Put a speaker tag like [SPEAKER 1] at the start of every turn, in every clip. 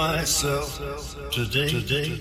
[SPEAKER 1] myself today, today,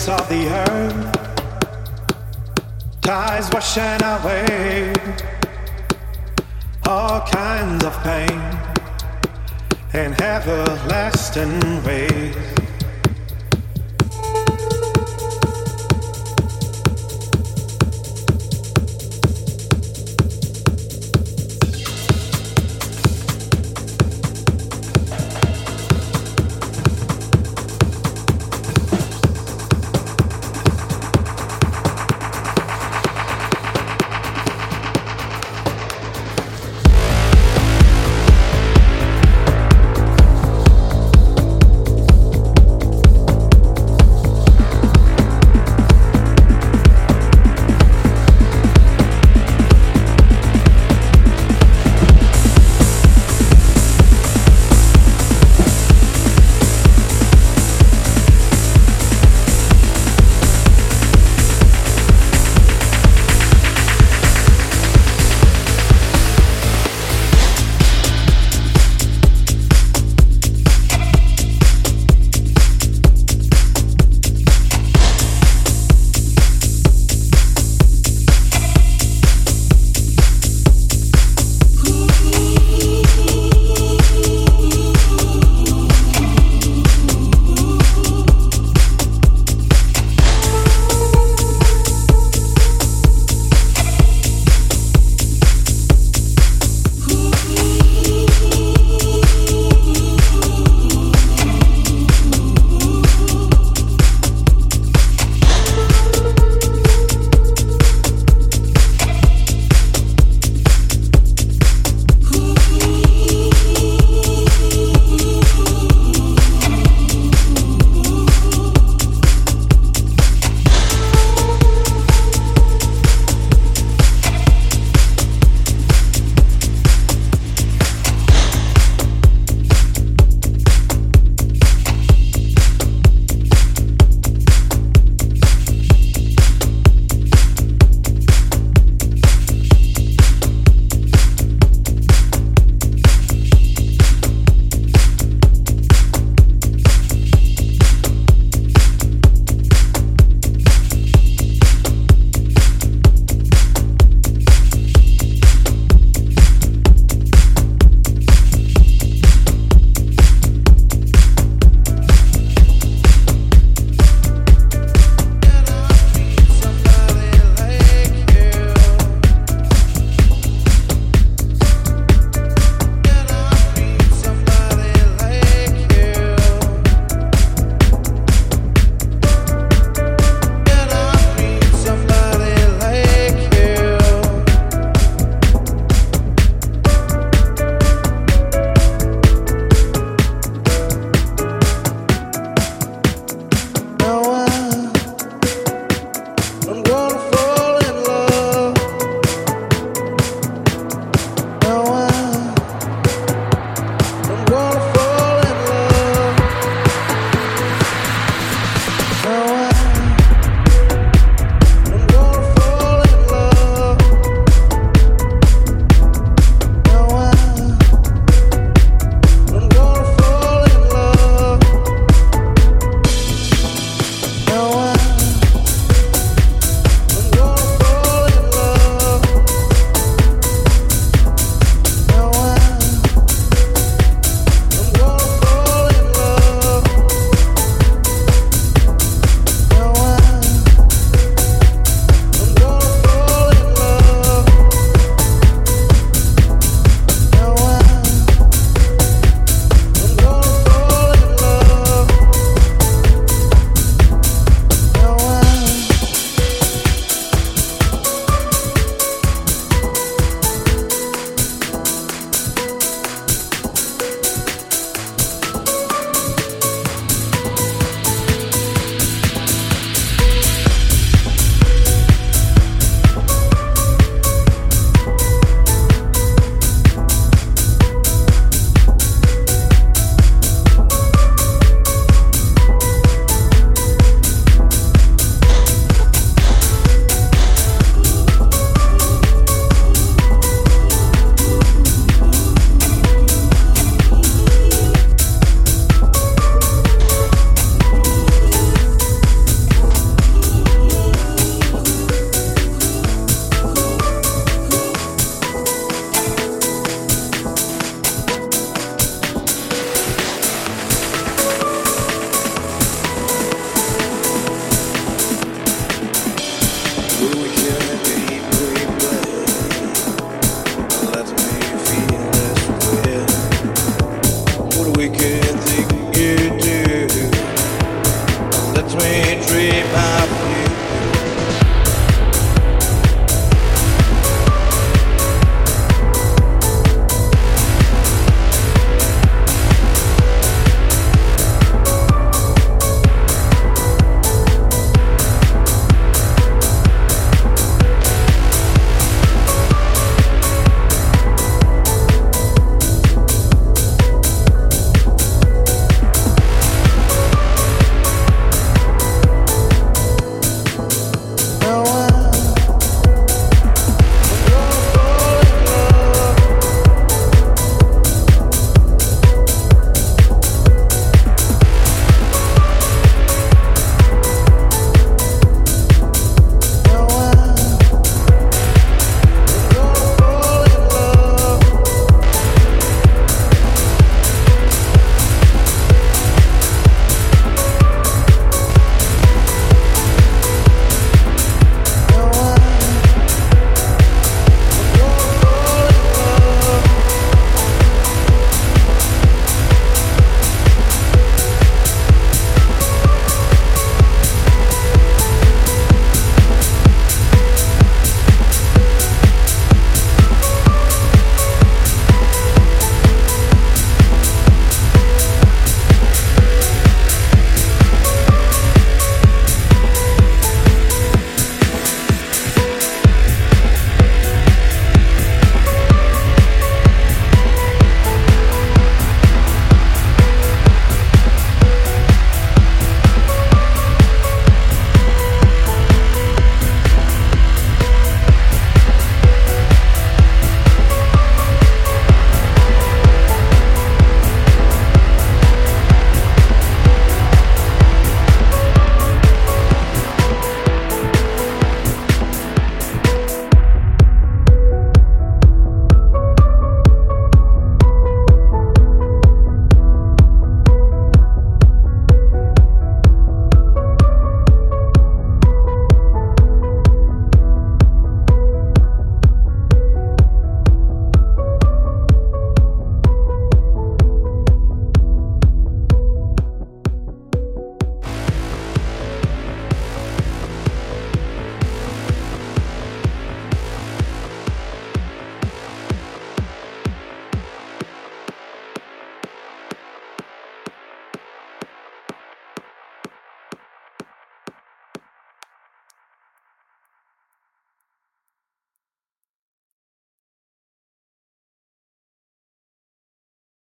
[SPEAKER 2] face of the earth, tides washing away all kinds of pain in everlasting ways.